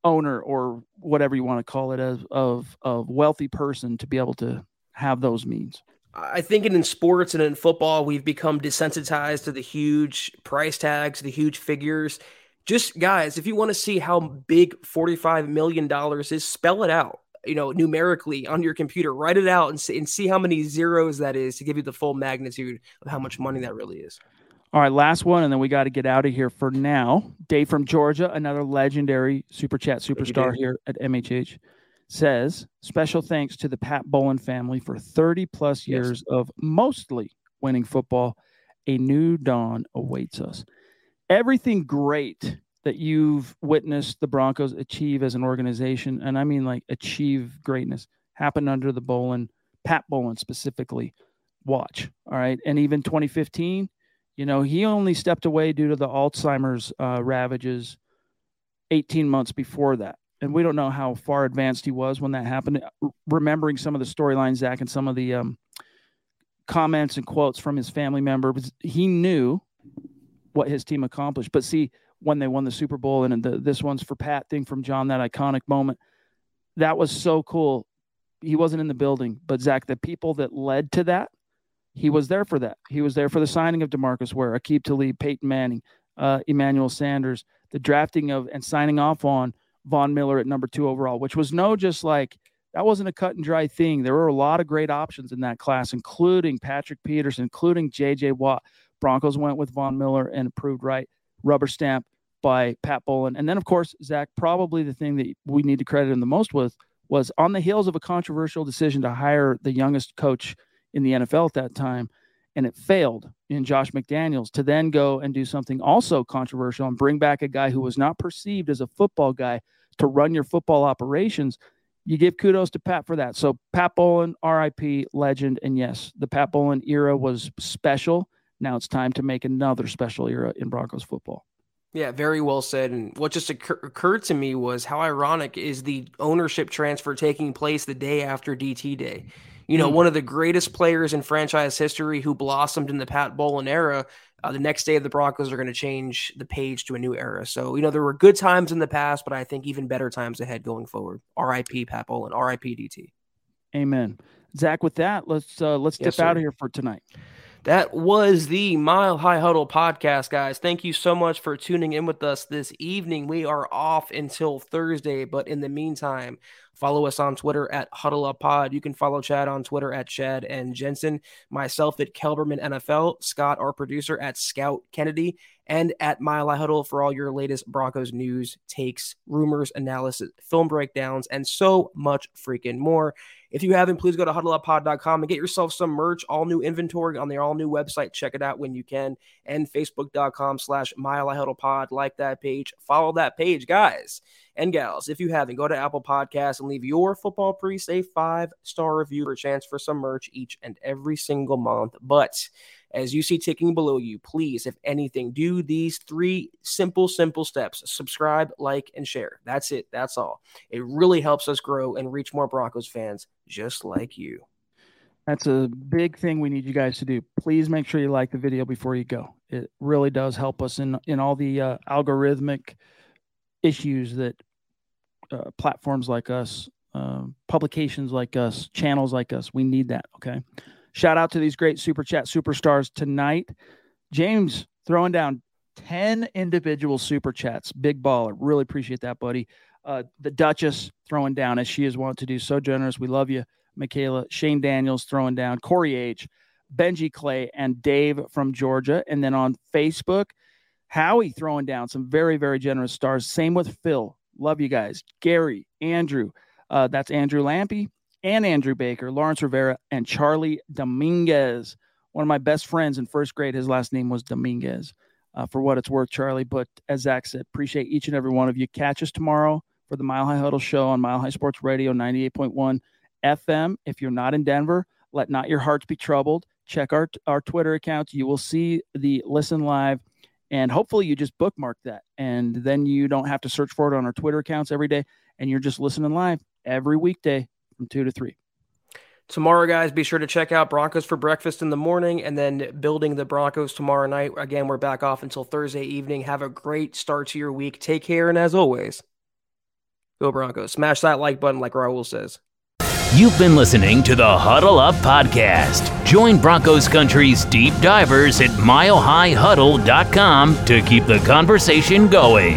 S4: owner or whatever you want to call it as of of wealthy person to be able to have those means.
S5: I think in sports and in football, we've become desensitized to the huge price tags, the huge figures. Just guys, if you want to see how big $45 million is, spell it out, you know, numerically on your computer, write it out and see, and see how many zeros that is to give you the full magnitude of how much money that really is.
S4: All right, last one, and then we got to get out of here for now. Dave from Georgia, another legendary super chat superstar here at MHH says special thanks to the Pat Bowlen family for 30 plus years yes. of mostly winning football. A new dawn awaits us. Everything great that you've witnessed the Broncos achieve as an organization, and I mean like achieve greatness, happened under the Bowlen, Pat Bowlen specifically. Watch, all right. And even 2015, you know, he only stepped away due to the Alzheimer's uh, ravages 18 months before that and we don't know how far advanced he was when that happened. Remembering some of the storylines, Zach, and some of the um, comments and quotes from his family members, he knew what his team accomplished. But see, when they won the Super Bowl, and the, this one's for Pat thing from John, that iconic moment, that was so cool. He wasn't in the building, but Zach, the people that led to that, he was there for that. He was there for the signing of Demarcus Ware, Aqib Talib, Peyton Manning, uh, Emmanuel Sanders, the drafting of and signing off on Von Miller at number two overall, which was no just like that wasn't a cut and dry thing. There were a lot of great options in that class, including Patrick Peterson, including J.J. Watt. Broncos went with Von Miller and approved right, rubber stamp by Pat Bowlen. And then, of course, Zach, probably the thing that we need to credit him the most with was on the heels of a controversial decision to hire the youngest coach in the NFL at that time and it failed in Josh McDaniels to then go and do something also controversial and bring back a guy who was not perceived as a football guy to run your football operations. You give kudos to Pat for that. So Pat Bowlen, RIP, legend, and yes, the Pat Bowlen era was special. Now it's time to make another special era in Broncos football.
S5: Yeah, very well said. And what just occur- occurred to me was how ironic is the ownership transfer taking place the day after DT Day you know, mm. one of the greatest players in franchise history who blossomed in the Pat Bowlen era. Uh, the next day, the Broncos are going to change the page to a new era. So, you know, there were good times in the past, but I think even better times ahead going forward. R.I.P. Pat Bowlen. R.I.P. DT.
S4: Amen. Zach, with that, let's uh, let's yes, dip sir. out of here for tonight.
S5: That was the Mile High Huddle podcast, guys. Thank you so much for tuning in with us this evening. We are off until Thursday, but in the meantime, follow us on Twitter at HuddleUpPod. You can follow Chad on Twitter at Chad and Jensen, myself at Kelberman NFL, Scott, our producer, at Scout Kennedy, and at Mile High Huddle for all your latest Broncos news, takes, rumors, analysis, film breakdowns, and so much freaking more. If you haven't, please go to huddleuppod.com and get yourself some merch, all new inventory on their all new website. Check it out when you can. And facebook.com slash pod. Like that page. Follow that page, guys and gals. If you haven't, go to Apple Podcasts and leave your football priest a five star review for a chance for some merch each and every single month. But as you see ticking below you, please, if anything, do these three simple, simple steps subscribe, like, and share. That's it. That's all. It really helps us grow and reach more Broncos fans just like you.
S4: That's a big thing we need you guys to do. Please make sure you like the video before you go. It really does help us in in all the uh, algorithmic issues that uh, platforms like us, uh, publications like us, channels like us. We need that. Okay. Shout out to these great super chat superstars tonight. James throwing down 10 individual super chats. Big baller. Really appreciate that, buddy. Uh, the Duchess throwing down as she is wont to do. So generous. We love you, Michaela. Shane Daniels throwing down. Corey H., Benji Clay, and Dave from Georgia. And then on Facebook, Howie throwing down some very, very generous stars. Same with Phil. Love you guys. Gary, Andrew. Uh, that's Andrew Lampy and Andrew Baker, Lawrence Rivera, and Charlie Dominguez. One of my best friends in first grade, his last name was Dominguez. Uh, for what it's worth, Charlie. But as Zach said, appreciate each and every one of you. Catch us tomorrow for the Mile High Huddle show on Mile High Sports Radio 98.1 FM. If you're not in Denver, let not your hearts be troubled. Check our, our Twitter accounts. You will see the listen live and hopefully you just bookmark that and then you don't have to search for it on our Twitter accounts every day and you're just listening live every weekday from 2 to 3.
S5: Tomorrow, guys, be sure to check out Broncos for breakfast in the morning and then building the Broncos tomorrow night. Again, we're back off until Thursday evening. Have a great start to your week. Take care. And as always, go Broncos. Smash that like button, like Raul says.
S3: You've been listening to the Huddle Up Podcast. Join Broncos Country's deep divers at milehighhuddle.com to keep the conversation going.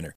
S8: winner.